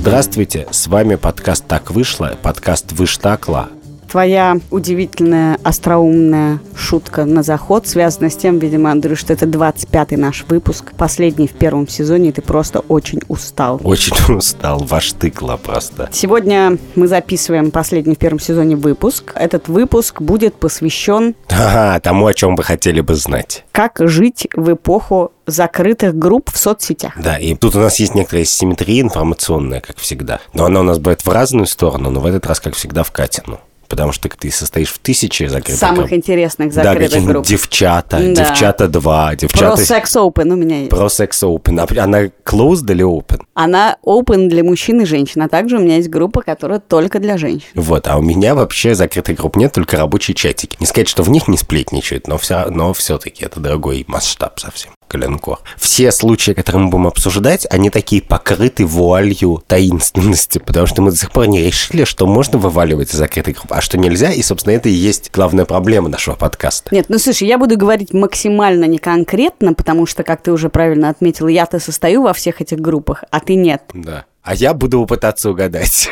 Здравствуйте, с вами подкаст «Так вышло», подкаст «Выштакла». Твоя удивительная, остроумная шутка на заход связана с тем, видимо, Андрей, что это 25-й наш выпуск, последний в первом сезоне, и ты просто очень устал. Очень устал, ваш тыкла просто. Сегодня мы записываем последний в первом сезоне выпуск. Этот выпуск будет посвящен... Ага, тому, о чем вы хотели бы знать. Как жить в эпоху закрытых групп в соцсетях. Да, и тут у нас есть некоторая симметрия информационная, как всегда. Но она у нас бывает в разную сторону, но в этот раз, как всегда, в Катину потому что ты состоишь в тысяче закрытых Самых групп. интересных закрытых да, групп. девчата, да. девчата 2, девчата... Про секс open у меня есть. Про секс open. А она closed или open? Она open для мужчин и женщин, а также у меня есть группа, которая только для женщин. Вот, а у меня вообще закрытых групп нет, только рабочие чатики. Не сказать, что в них не сплетничают, но, все, но все-таки это другой масштаб совсем коленкор. Все случаи, которые мы будем обсуждать, они такие покрыты вуалью таинственности, потому что мы до сих пор не решили, что можно вываливать из закрытой группы, а что нельзя, и, собственно, это и есть главная проблема нашего подкаста. Нет, ну слушай, я буду говорить максимально не конкретно, потому что, как ты уже правильно отметил, я-то состою во всех этих группах, а ты нет. Да. А я буду пытаться угадать.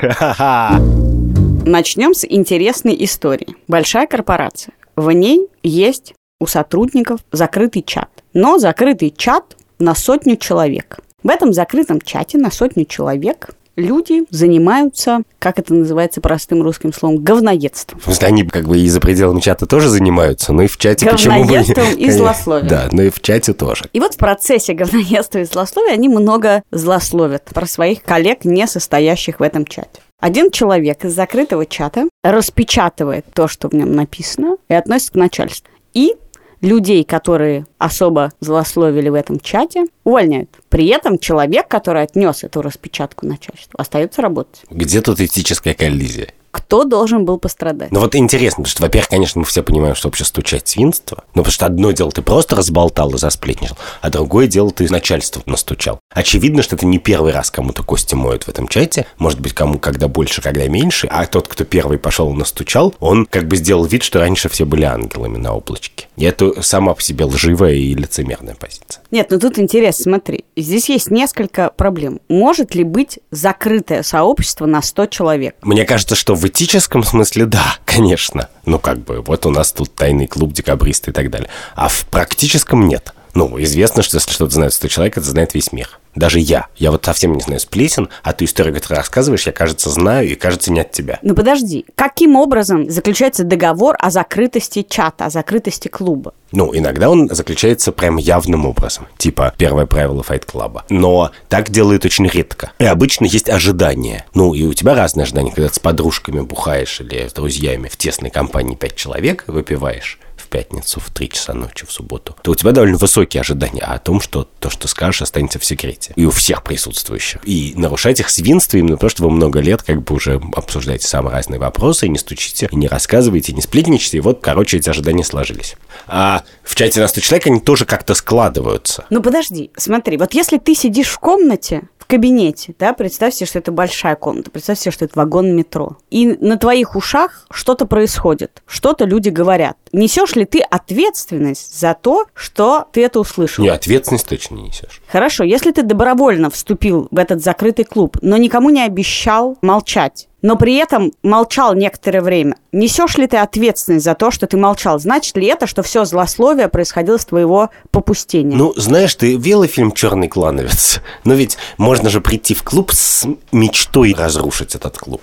Начнем с интересной истории. Большая корпорация. В ней есть у сотрудников закрытый чат. Но закрытый чат на сотню человек. В этом закрытом чате на сотню человек люди занимаются, как это называется простым русским словом, говноедством. Смысле, они как бы и за пределами чата тоже занимаются, но и в чате почему бы... Говноедством и злословием. Да, но и в чате тоже. И вот в процессе говноедства и злословия они много злословят про своих коллег, не состоящих в этом чате. Один человек из закрытого чата распечатывает то, что в нем написано, и относит к начальству. И людей, которые особо злословили в этом чате, увольняют. При этом человек, который отнес эту распечатку начальству, остается работать. Где тут этическая коллизия? Кто должен был пострадать. Ну вот интересно, потому что, во-первых, конечно, мы все понимаем, что вообще стучать свинство. Ну потому что одно дело ты просто разболтал и засплетничал, а другое дело ты начальство настучал. Очевидно, что это не первый раз кому-то кости моют в этом чате. Может быть, кому когда больше, когда меньше. А тот, кто первый пошел и настучал, он как бы сделал вид, что раньше все были ангелами на облачке. И это сама по себе лживая и лицемерная позиция. Нет, ну тут интересно, смотри. Здесь есть несколько проблем. Может ли быть закрытое сообщество на 100 человек? Мне кажется, что в этическом смысле да, конечно. Ну, как бы, вот у нас тут тайный клуб декабристы и так далее. А в практическом нет. Ну, известно, что если что-то знает 100 человек, это знает весь мир. Даже я. Я вот совсем не знаю сплетен, а ту историю, которую рассказываешь, я, кажется, знаю и, кажется, не от тебя. Ну, подожди. Каким образом заключается договор о закрытости чата, о закрытости клуба? Ну, иногда он заключается прям явным образом. Типа первое правило Club. Но так делают очень редко. И обычно есть ожидания. Ну, и у тебя разные ожидания, когда ты с подружками бухаешь или с друзьями в тесной компании пять человек выпиваешь пятницу в 3 часа ночи в субботу, то у тебя довольно высокие ожидания о том, что то, что скажешь, останется в секрете. И у всех присутствующих. И нарушать их свинство именно потому, что вы много лет как бы уже обсуждаете самые разные вопросы, и не стучите, и не рассказываете, и не сплетничаете, и вот, короче, эти ожидания сложились. А в чате на 100 человек они тоже как-то складываются. Ну подожди, смотри, вот если ты сидишь в комнате, кабинете, да, представь себе, что это большая комната, представь себе, что это вагон метро. И на твоих ушах что-то происходит, что-то люди говорят. Несешь ли ты ответственность за то, что ты это услышал? Не, ответственность точно не несешь. Хорошо, если ты добровольно вступил в этот закрытый клуб, но никому не обещал молчать, но при этом молчал некоторое время. Несешь ли ты ответственность за то, что ты молчал? Значит ли это, что все злословие происходило с твоего попустения? Ну, знаешь, ты видела фильм «Черный клановец»? Но ведь можно же прийти в клуб с мечтой разрушить этот клуб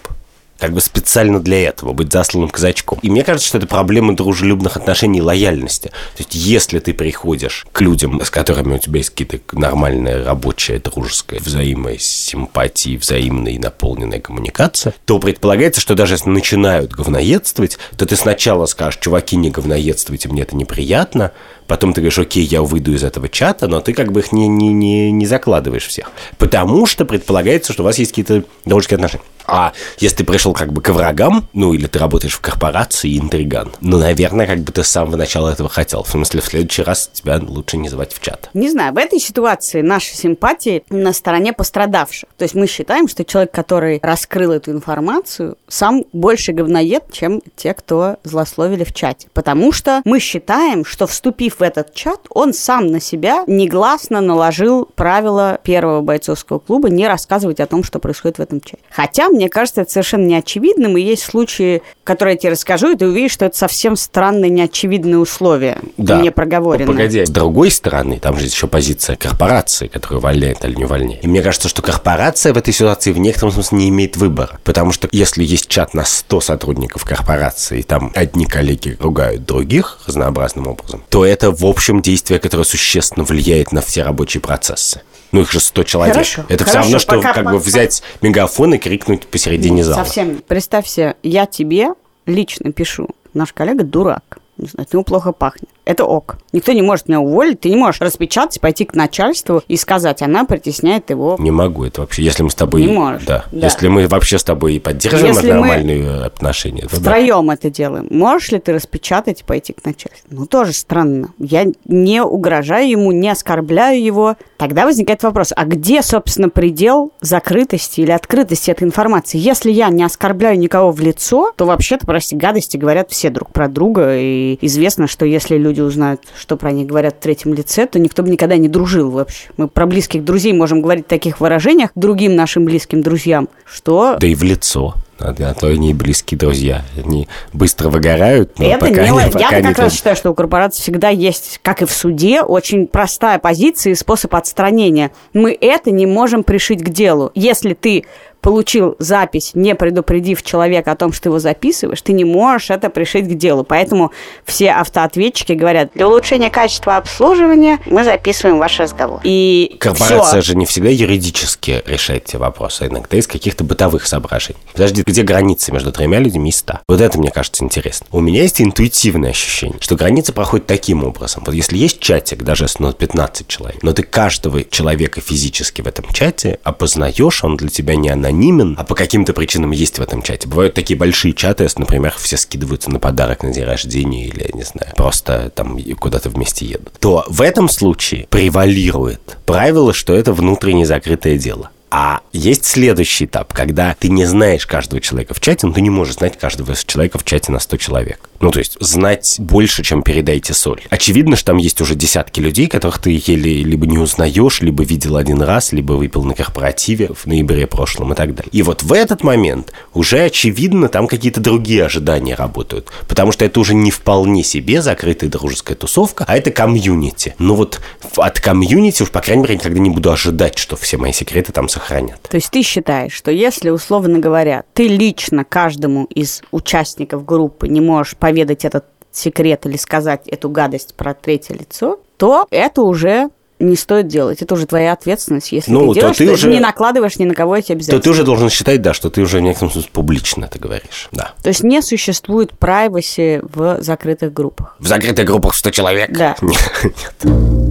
как бы специально для этого, быть засланным казачком. И мне кажется, что это проблема дружелюбных отношений и лояльности. То есть, если ты приходишь к людям, с которыми у тебя есть какие-то нормальная рабочая, дружеская, взаимная симпатия, взаимная и наполненная коммуникация, то предполагается, что даже если начинают говноедствовать, то ты сначала скажешь, чуваки, не говноедствуйте, мне это неприятно, потом ты говоришь, окей, я выйду из этого чата, но ты как бы их не, не, не, не закладываешь всех. Потому что предполагается, что у вас есть какие-то дружеские отношения. А если ты пришел как бы к врагам, ну или ты работаешь в корпорации интриган, ну, наверное, как бы ты с самого начала этого хотел. В смысле, в следующий раз тебя лучше не звать в чат. Не знаю, в этой ситуации наши симпатии на стороне пострадавших. То есть мы считаем, что человек, который раскрыл эту информацию, сам больше говноед, чем те, кто злословили в чате. Потому что мы считаем, что вступив в этот чат, он сам на себя негласно наложил правила первого бойцовского клуба не рассказывать о том, что происходит в этом чате. Хотя, мне кажется, это совершенно неочевидным, и есть случаи, которые я тебе расскажу, и ты увидишь, что это совсем странные, неочевидные условия, Да. не проговоренные. Погоди, с другой стороны, там же есть еще позиция корпорации, которая увольняет или не увольняет. И мне кажется, что корпорация в этой ситуации в некотором смысле не имеет выбора. Потому что если есть чат на 100 сотрудников корпорации, и там одни коллеги ругают других разнообразным образом, то это, в общем, действие, которое существенно влияет на все рабочие процессы. Ну, их же 100 человек. Хорошо, это все хорошо, равно, что пока- как бы взять мегафон и крикнуть посередине зала. Совсем. Представь себе, я тебе лично пишу, наш коллега дурак. Не знаю, от него плохо пахнет. Это ок. Никто не может меня уволить, ты не можешь распечатать, пойти к начальству и сказать, она притесняет его. Не могу это вообще. Если мы с тобой... Не можешь, Да. да. Если мы вообще с тобой поддерживаем Если мы нормальные отношения, то да. Втроем это делаем. Можешь ли ты распечатать и пойти к начальству? Ну, тоже странно. Я не угрожаю ему, не оскорбляю его. Тогда возникает вопрос, а где, собственно, предел закрытости или открытости этой информации? Если я не оскорбляю никого в лицо, то вообще-то, прости, гадости говорят все друг про друга. И известно, что если люди узнают, что про них говорят в третьем лице, то никто бы никогда не дружил вообще. Мы про близких друзей можем говорить в таких выражениях другим нашим близким друзьям, что Да и в лицо. А, а то они и близкие друзья. Они быстро выгорают, но это пока, не... не, Я пока как не раз тут. считаю, что у корпорации всегда есть, как и в суде, очень простая позиция и способ отстранения. Мы это не можем пришить к делу. Если ты получил запись, не предупредив человека о том, что ты его записываешь, ты не можешь это пришить к делу. Поэтому все автоответчики говорят, для улучшения качества обслуживания мы записываем ваш разговор. И Корпорация всё. же не всегда юридически решает эти вопросы, а иногда из каких-то бытовых соображений. Подожди, где граница между тремя людьми и ста? Вот это, мне кажется, интересно. У меня есть интуитивное ощущение, что граница проходит таким образом. Вот если есть чатик, даже ну, 15 человек, но ты каждого человека физически в этом чате опознаешь, он для тебя не анонимен, а по каким-то причинам есть в этом чате. Бывают такие большие чаты, если, например, все скидываются на подарок на день рождения или, не знаю, просто там куда-то вместе едут. То в этом случае превалирует правило, что это внутренне закрытое дело. А есть следующий этап, когда ты не знаешь каждого человека в чате, но ты не можешь знать каждого человека в чате на 100 человек. Ну, то есть знать больше, чем передайте соль. Очевидно, что там есть уже десятки людей, которых ты еле либо не узнаешь, либо видел один раз, либо выпил на корпоративе в ноябре прошлом и так далее. И вот в этот момент уже очевидно, там какие-то другие ожидания работают. Потому что это уже не вполне себе закрытая дружеская тусовка, а это комьюнити. Ну вот от комьюнити уж, по крайней мере, никогда не буду ожидать, что все мои секреты там сохранят. То есть ты считаешь, что если, условно говоря, ты лично каждому из участников группы не можешь поведать этот секрет или сказать эту гадость про третье лицо, то это уже не стоит делать. Это уже твоя ответственность. Если Ну, то ты делаешь, ты ты уже- не накладываешь ни на кого эти То обязательства. ты уже должен считать, да, что ты уже в некотором смысле публично это говоришь. Да. То есть не существует privacy в закрытых группах. В закрытых группах 100 человек? Да.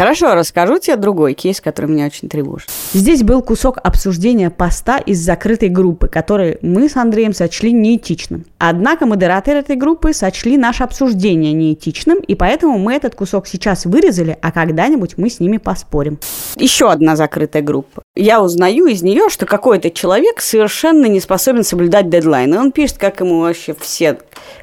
Хорошо, расскажу тебе другой кейс, который меня очень тревожит. Здесь был кусок обсуждения поста из закрытой группы, который мы с Андреем сочли неэтичным. Однако модераторы этой группы сочли наше обсуждение неэтичным, и поэтому мы этот кусок сейчас вырезали, а когда-нибудь мы с ними поспорим. Еще одна закрытая группа. Я узнаю из нее, что какой-то человек совершенно не способен соблюдать дедлайны. Он пишет, как ему вообще все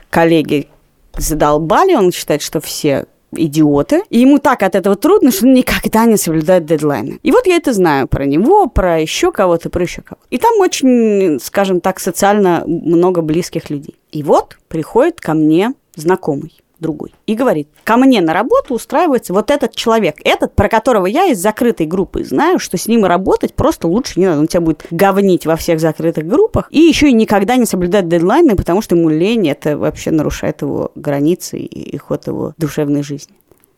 коллеги задолбали, он считает, что все идиоты, и ему так от этого трудно, что он никогда не соблюдает дедлайны. И вот я это знаю про него, про еще кого-то, про еще кого-то. И там очень, скажем так, социально много близких людей. И вот приходит ко мне знакомый другой и говорит, ко мне на работу устраивается вот этот человек, этот, про которого я из закрытой группы знаю, что с ним работать просто лучше не надо, он тебя будет говнить во всех закрытых группах и еще и никогда не соблюдать дедлайны, потому что ему лень, это вообще нарушает его границы и, и ход его душевной жизни.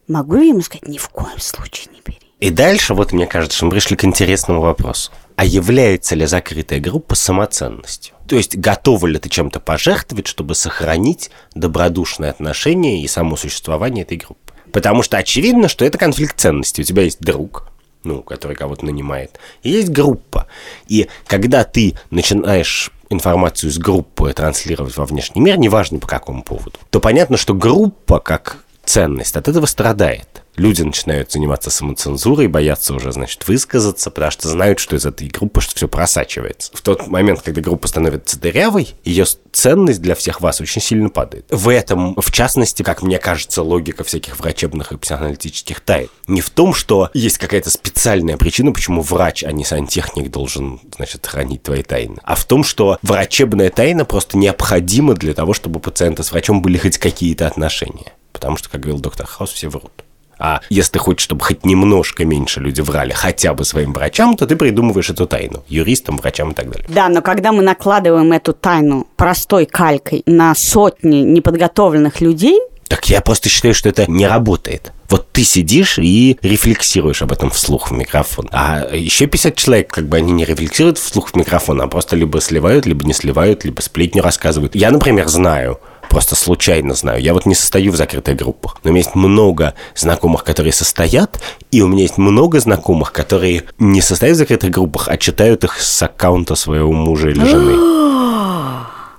Могу я ему сказать, ни в коем случае не бери? И дальше, вот мне кажется, мы пришли к интересному вопросу. А является ли закрытая группа самоценностью? То есть, готова ли ты чем-то пожертвовать, чтобы сохранить добродушные отношения и само существование этой группы? Потому что очевидно, что это конфликт ценностей. У тебя есть друг, ну, который кого-то нанимает, и есть группа. И когда ты начинаешь информацию из группы транслировать во внешний мир, неважно по какому поводу, то понятно, что группа как ценность от этого страдает люди начинают заниматься самоцензурой, боятся уже, значит, высказаться, потому что знают, что из этой группы что все просачивается. В тот момент, когда группа становится дырявой, ее ценность для всех вас очень сильно падает. В этом, в частности, как мне кажется, логика всяких врачебных и психоаналитических тайн. Не в том, что есть какая-то специальная причина, почему врач, а не сантехник должен, значит, хранить твои тайны, а в том, что врачебная тайна просто необходима для того, чтобы у пациента с врачом были хоть какие-то отношения. Потому что, как говорил доктор Хаус, все врут. А если ты хочешь, чтобы хоть немножко меньше люди врали хотя бы своим врачам, то ты придумываешь эту тайну. Юристам, врачам и так далее. Да, но когда мы накладываем эту тайну простой калькой на сотни неподготовленных людей, так я просто считаю, что это не работает. Вот ты сидишь и рефлексируешь об этом вслух в микрофон. А еще 50 человек, как бы они не рефлексируют вслух в микрофон, а просто либо сливают, либо не сливают, либо сплетню рассказывают. Я, например, знаю, просто случайно знаю. Я вот не состою в закрытых группах, но у меня есть много знакомых, которые состоят, и у меня есть много знакомых, которые не состоят в закрытых группах, а читают их с аккаунта своего мужа или жены.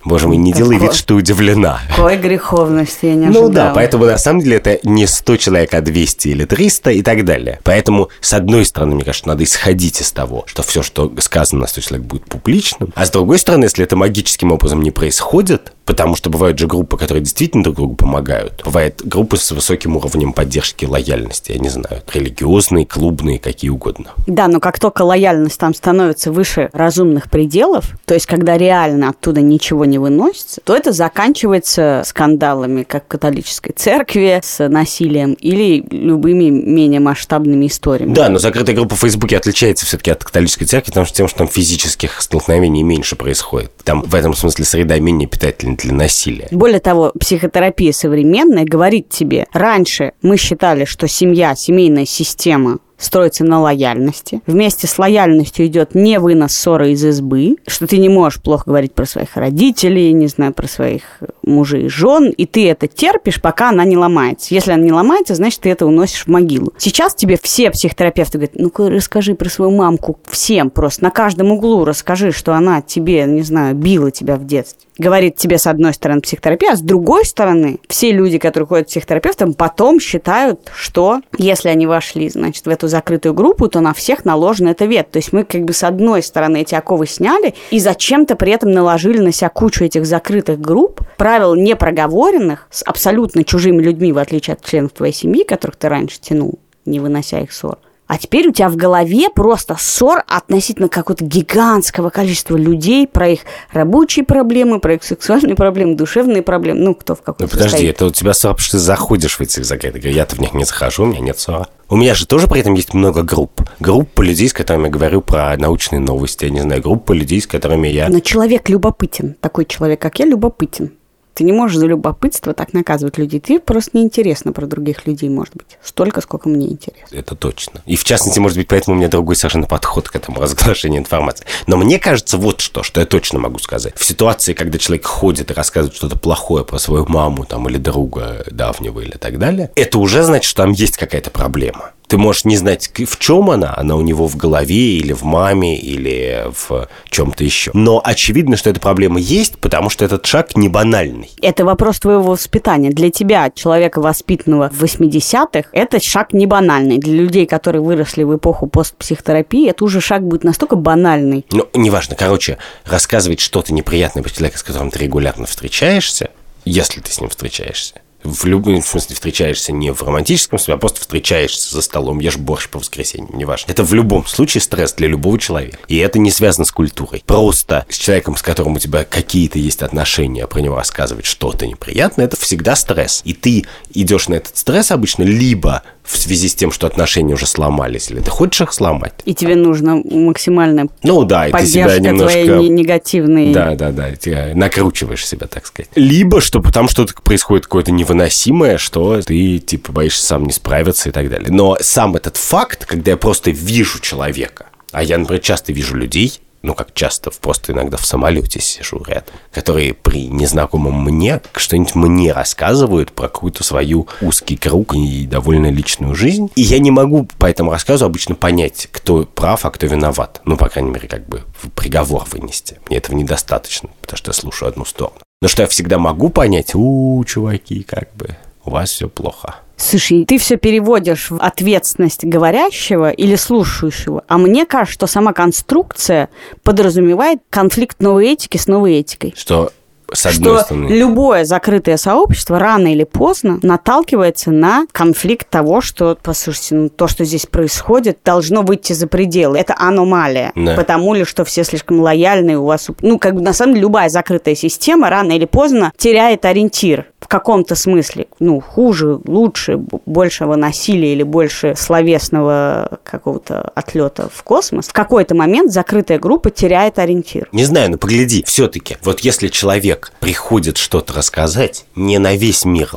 Боже мой, не делай вид, что удивлена. Какой греховности я не ожидала. Ну да, поэтому на самом деле это не 100 человек, а 200 или 300 и так далее. Поэтому, с одной стороны, мне кажется, надо исходить из того, что все, что сказано на 100 человек, будет публичным. А с другой стороны, если это магическим образом не происходит, потому что бывают же группы, которые действительно друг другу помогают. Бывают группы с высоким уровнем поддержки лояльности, я не знаю, религиозные, клубные, какие угодно. Да, но как только лояльность там становится выше разумных пределов, то есть когда реально оттуда ничего не выносится, то это заканчивается скандалами, как в католической церкви, с насилием или любыми менее масштабными историями. Да, но закрытая группа в Фейсбуке отличается все-таки от католической церкви, потому что тем, что там физических столкновений меньше происходит. Там в этом смысле среда менее питательная для насилия. Более того, психотерапия современная говорит тебе, раньше мы считали, что семья, семейная система строится на лояльности. Вместе с лояльностью идет не вынос ссоры из избы, что ты не можешь плохо говорить про своих родителей, не знаю, про своих мужей и жен, и ты это терпишь, пока она не ломается. Если она не ломается, значит, ты это уносишь в могилу. Сейчас тебе все психотерапевты говорят, ну-ка расскажи про свою мамку всем просто, на каждом углу расскажи, что она тебе, не знаю, била тебя в детстве говорит тебе с одной стороны психотерапия, а с другой стороны все люди, которые ходят к психотерапевтам, потом считают, что если они вошли, значит, в эту закрытую группу, то на всех наложен это вет. То есть мы как бы с одной стороны эти оковы сняли и зачем-то при этом наложили на себя кучу этих закрытых групп, правил непроговоренных, с абсолютно чужими людьми, в отличие от членов твоей семьи, которых ты раньше тянул, не вынося их ссор. А теперь у тебя в голове просто ссор относительно какого-то гигантского количества людей про их рабочие проблемы, про их сексуальные проблемы, душевные проблемы. Ну, кто в какой Ну, подожди, состоит. это у тебя ссор, потому что ты заходишь в эти закрытые. Я-то в них не захожу, у меня нет ссора. У меня же тоже при этом есть много групп. Группа людей, с которыми я говорю про научные новости, я не знаю, группа людей, с которыми я... Но человек любопытен. Такой человек, как я, любопытен. Ты не можешь за любопытство так наказывать людей. Ты просто неинтересно про других людей, может быть. Столько, сколько мне интересно. Это точно. И в частности, может быть, поэтому у меня другой совершенно подход к этому разглашению информации. Но мне кажется вот что, что я точно могу сказать. В ситуации, когда человек ходит и рассказывает что-то плохое про свою маму там, или друга давнего или так далее, это уже значит, что там есть какая-то проблема. Ты можешь не знать, в чем она, она у него в голове или в маме или в чем-то еще. Но очевидно, что эта проблема есть, потому что этот шаг не банальный. Это вопрос твоего воспитания. Для тебя, человека, воспитанного в 80-х, этот шаг не банальный. Для людей, которые выросли в эпоху постпсихотерапии, это уже шаг будет настолько банальный. Ну, неважно. Короче, рассказывать что-то неприятное про человека, с которым ты регулярно встречаешься, если ты с ним встречаешься, в любом смысле встречаешься не в романтическом смысле, а просто встречаешься за столом, ешь борщ по воскресеньям, неважно. Это в любом случае стресс для любого человека. И это не связано с культурой. Просто с человеком, с которым у тебя какие-то есть отношения, про него рассказывать что-то неприятное, это всегда стресс. И ты идешь на этот стресс обычно либо в связи с тем, что отношения уже сломались, или ты хочешь их сломать. И тебе нужно максимальная ну, да, и ты себя немножко... твоей негативные... Да, да, да, ты накручиваешь себя, так сказать. Либо, что там что-то происходит какое-то невыносимое, что ты, типа, боишься сам не справиться и так далее. Но сам этот факт, когда я просто вижу человека, а я, например, часто вижу людей, ну, как часто, просто иногда в самолете сижу рядом, которые при незнакомом мне что-нибудь мне рассказывают про какую-то свою узкий круг и довольно личную жизнь. И я не могу по этому рассказу обычно понять, кто прав, а кто виноват. Ну, по крайней мере, как бы приговор вынести. Мне этого недостаточно, потому что я слушаю одну сторону. Но что я всегда могу понять, у, чуваки, как бы, у вас все плохо. Слушай, ты все переводишь в ответственность говорящего или слушающего, а мне кажется, что сама конструкция подразумевает конфликт новой этики с новой этикой. Что с одной что стороны. любое закрытое сообщество рано или поздно наталкивается на конфликт того, что, послушайте, ну, то, что здесь происходит, должно выйти за пределы. Это аномалия. Да. Потому ли, что все слишком лояльны у вас... Ну, как бы, на самом деле, любая закрытая система рано или поздно теряет ориентир каком-то смысле. Ну, хуже, лучше, большего насилия или больше словесного какого-то отлета в космос. В какой-то момент закрытая группа теряет ориентир. Не знаю, но погляди, все-таки, вот если человек приходит что-то рассказать не на весь мир,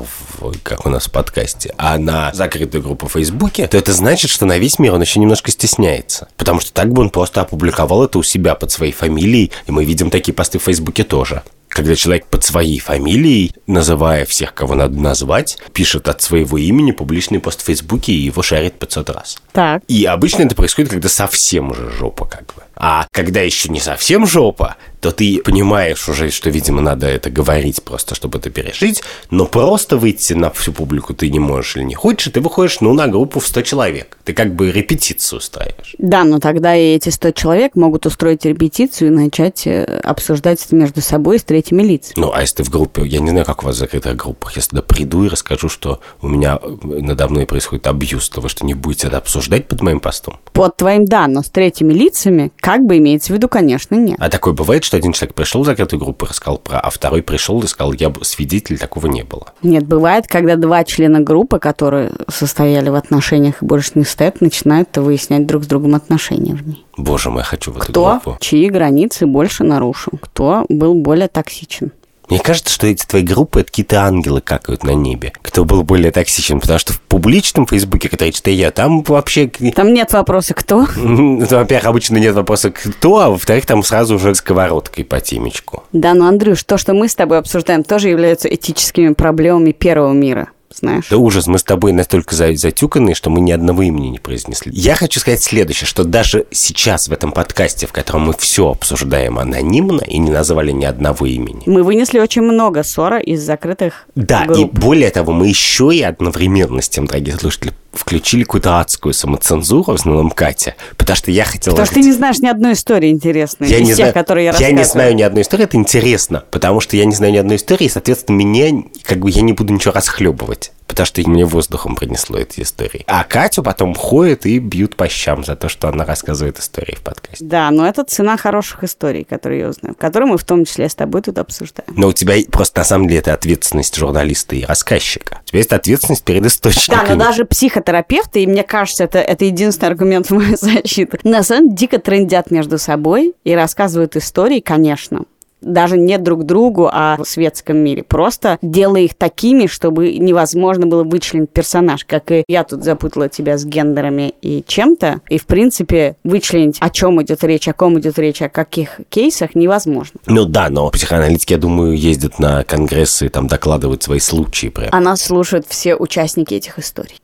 как у нас в подкасте, а на закрытую группу в Фейсбуке, то это значит, что на весь мир он еще немножко стесняется. Потому что так бы он просто опубликовал это у себя под своей фамилией, и мы видим такие посты в Фейсбуке тоже. Когда человек под своей фамилией, называя всех, кого надо назвать, пишет от своего имени публичный пост в Фейсбуке и его шарит 500 раз. Так. И обычно это происходит, когда совсем уже жопа как бы. А когда еще не совсем жопа, то ты понимаешь уже, что, видимо, надо это говорить просто, чтобы это пережить, но просто выйти на всю публику ты не можешь или не хочешь, и ты выходишь, ну, на группу в 100 человек. Ты как бы репетицию устраиваешь. Да, но тогда и эти 100 человек могут устроить репетицию и начать э, обсуждать это между собой с третьими лицами. Ну, а если ты в группе, я не знаю, как у вас в закрытых группах, я сюда приду и расскажу, что у меня э, надо мной происходит абьюз, то вы что, не будете это обсуждать под моим постом? Под твоим да, но с третьими лицами как бы имеется в виду, конечно, нет. А такое бывает, что один человек пришел в закрытую группу и рассказал про, а второй пришел и сказал, я свидетель, такого не было. Нет, бывает, когда два члена группы, которые состояли в отношениях и больше не стоят, начинают выяснять друг с другом отношения в ней. Боже мой, я хочу в эту Кто группу. чьи границы больше нарушил, кто был более токсичен. Мне кажется, что эти твои группы, это какие-то ангелы какают на небе. Кто был более токсичен, потому что в публичном фейсбуке, который читаю я, там вообще... Там нет вопроса, кто. Ну, Во-первых, обычно нет вопроса кто, а во-вторых, там сразу уже сковородкой по темечку. Да, ну, Андрюш, то, что мы с тобой обсуждаем, тоже является этическими проблемами первого мира, знаешь. Да ужас, мы с тобой настолько за- затюканные, что мы ни одного имени не произнесли. Я хочу сказать следующее, что даже сейчас в этом подкасте, в котором мы все обсуждаем анонимно и не назвали ни одного имени, Мы вынесли очень много ссора из закрытых Да, групп. и более того, мы еще и одновременно с тем, дорогие слушатели, включили какую-то адскую самоцензуру, в основном Катя, потому что я хотел... Потому что ты не знаешь ни одной истории интересной я из не тех, знаю, которые я я рассказываю. не знаю ни одной истории, это интересно, потому что я не знаю ни одной истории, и, соответственно, меня, как бы, я не буду ничего расхлебывать, потому что мне воздухом принесло эти истории. А Катю потом ходят и бьют по щам за то, что она рассказывает истории в подкасте. Да, но это цена хороших историй, которые я узнаю, которые мы в том числе с тобой тут обсуждаем. Но у тебя просто, на самом деле, это ответственность журналиста и рассказчика. У тебя есть ответственность перед Да, источниками. но даже психотерапевты, и мне кажется, это, это единственный аргумент в мою защиту, на самом деле дико трендят между собой и рассказывают истории, конечно, даже не друг другу, а в светском мире. Просто делая их такими, чтобы невозможно было вычленить персонаж. Как и я тут запутала тебя с гендерами и чем-то. И, в принципе, вычленить, о чем идет речь, о ком идет речь, о каких кейсах невозможно. Ну да, но психоаналитики, я думаю, ездят на конгрессы и там докладывают свои случаи прям. А нас слушают все участники этих историй.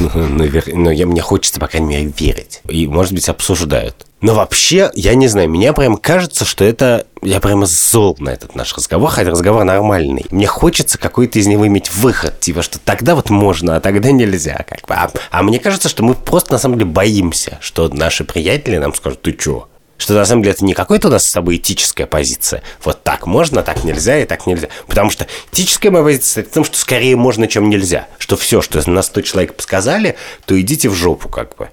Навер- Но я, мне хочется, по крайней мере, верить. И, может быть, обсуждают. Но вообще, я не знаю, мне прям кажется, что это... Я прямо зол на этот наш разговор, хотя разговор нормальный. Мне хочется какой-то из него иметь выход, типа, что тогда вот можно, а тогда нельзя. Как бы. а, а мне кажется, что мы просто на самом деле боимся, что наши приятели нам скажут, ты чё? Что на самом деле это не какая-то у нас с собой этическая позиция. Вот так можно, так нельзя и так нельзя. Потому что этическая моя позиция в том, что скорее можно, чем нельзя. Что все, что на 100 человек сказали, то идите в жопу как бы.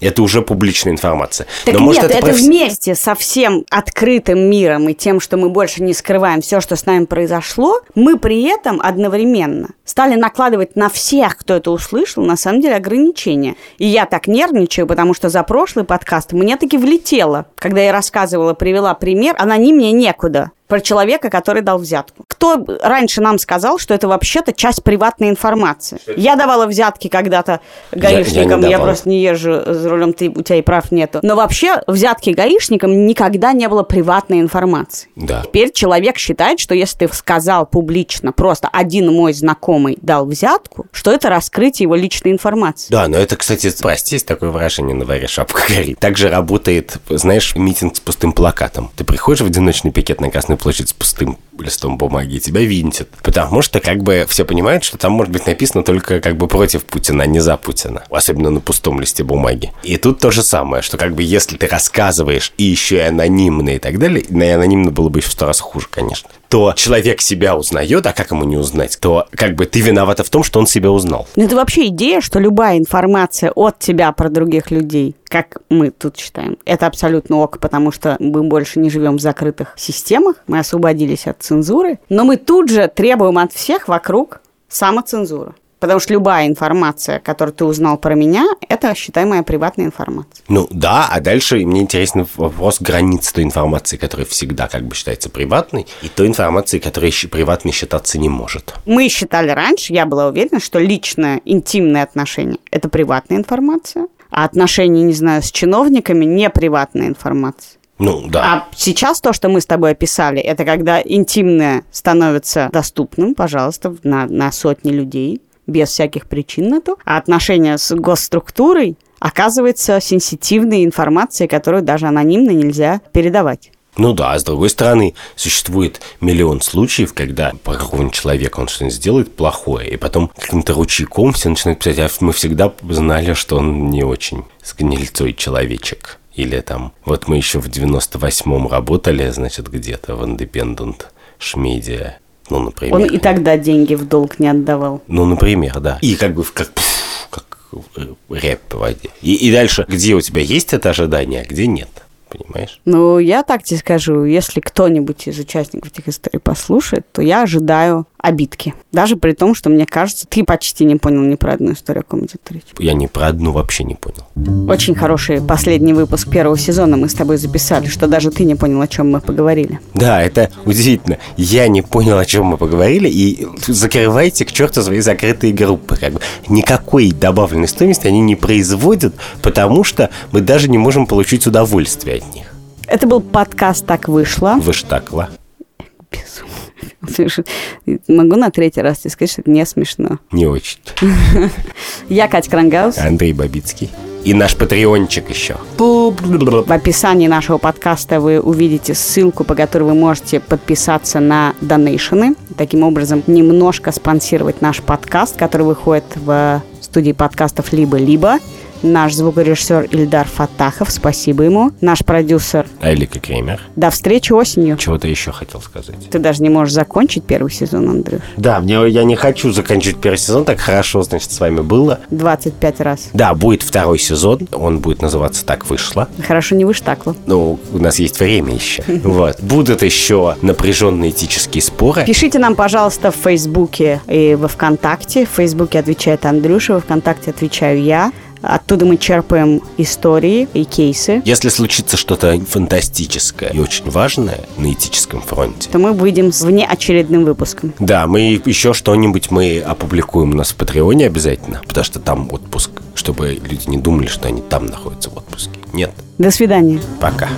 Это уже публичная информация. Так Но, может, нет, это, профи- вместе со всем открытым миром и тем, что мы больше не скрываем все, что с нами произошло, мы при этом одновременно стали накладывать на всех, кто это услышал, на самом деле ограничения. И я так нервничаю, потому что за прошлый подкаст мне таки влетело, когда я рассказывала, привела пример, анонимнее некуда. Про человека, который дал взятку. Кто раньше нам сказал, что это вообще-то часть приватной информации? Я давала взятки когда-то гаишникам, я я, давал. просто не езжу за рулем, ты, у тебя и прав нету. Но вообще взятки гаишникам никогда не было приватной информации. Да. Теперь человек считает, что если ты сказал публично, просто один мой знакомый дал взятку, что это раскрытие его личной информации. Да, но это, кстати, прости, есть такое выражение на дворе шапка горит. Также работает, знаешь, митинг с пустым плакатом. Ты приходишь в одиночный пикет на Красную площадь с пустым листом бумаги, и тебя винтят. Потому что как бы все понимают, что там может быть написано только как бы против Путина, а не за Путина. Особенно на пустом листе бумаги. И тут то же самое, что как бы если ты рассказываешь и еще и анонимно и так далее, и анонимно было бы еще в сто раз хуже, конечно, то человек себя узнает, а как ему не узнать, то как бы ты виновата в том, что он себя узнал. Ну, это вообще идея, что любая информация от тебя про других людей, как мы тут считаем, это абсолютно ок, потому что мы больше не живем в закрытых системах, мы освободились от цензуры, но мы тут же требуем от всех вокруг самоцензуру. Потому что любая информация, которую ты узнал про меня, это считаемая приватная информация. Ну да, а дальше мне интересен вопрос границ той информации, которая всегда как бы считается приватной, и той информации, которая щ- приватной считаться не может. Мы считали раньше, я была уверена, что личное, интимные отношения – это приватная информация, а отношения, не знаю, с чиновниками – не приватная информация. Ну да. А сейчас то, что мы с тобой описали, это когда интимное становится доступным, пожалуйста, на, на сотни людей, без всяких причин на то. А отношения с госструктурой оказывается сенситивной информацией, которую даже анонимно нельзя передавать. Ну да, а с другой стороны, существует миллион случаев, когда про какого-нибудь человека он что-нибудь сделает плохое, и потом каким-то ручейком все начинают писать, а мы всегда знали, что он не очень с гнильцой человечек. Или там, вот мы еще в 98-м работали, значит, где-то в Independent Шмедиа. Ну, например. Он и тогда деньги в долг не отдавал. Ну, например, да. И как бы в- как э, рэп по воде. И, и дальше, где у тебя есть это ожидание, а где нет. Понимаешь? Ну, я так тебе скажу, если кто-нибудь из участников этих историй послушает, то я ожидаю обидки. Даже при том, что мне кажется, ты почти не понял ни про одну историю, о ком идет речь. Я ни про одну вообще не понял. Очень хороший последний выпуск первого сезона мы с тобой записали, что даже ты не понял, о чем мы поговорили. Да, это удивительно. Я не понял, о чем мы поговорили, и закрывайте к черту свои закрытые группы. Как бы. Никакой добавленной стоимости они не производят, потому что мы даже не можем получить удовольствие от них. Это был подкаст «Так вышло». Вы ж так, ла? Безумно. Слушай, Могу на третий раз тебе сказать, что это не смешно. Не очень. Я Катя Крангаус. Андрей Бабицкий. И наш патреончик еще. В описании нашего подкаста вы увидите ссылку, по которой вы можете подписаться на донейшены. Таким образом, немножко спонсировать наш подкаст, который выходит в студии подкастов «Либо-либо». Наш звукорежиссер Ильдар Фатахов, спасибо ему. Наш продюсер. Айлика Кремер. До встречи осенью. Чего-то еще хотел сказать. Ты даже не можешь закончить первый сезон, Андрюш. Да, мне я не хочу заканчивать первый сезон, так хорошо, значит, с вами было. 25 раз. Да, будет второй сезон, он будет называться «Так вышло». Хорошо не выштакло. Ну, у нас есть время еще. Вот. Будут еще напряженные этические споры. Пишите нам, пожалуйста, в Фейсбуке и во Вконтакте. В Фейсбуке отвечает Андрюша, во Вконтакте отвечаю я. Оттуда мы черпаем истории и кейсы. Если случится что-то фантастическое и очень важное на этическом фронте, то мы выйдем с внеочередным выпуском. да, мы еще что-нибудь мы опубликуем у нас в Патреоне обязательно, потому что там отпуск, чтобы люди не думали, что они там находятся в отпуске. Нет. До свидания. Пока.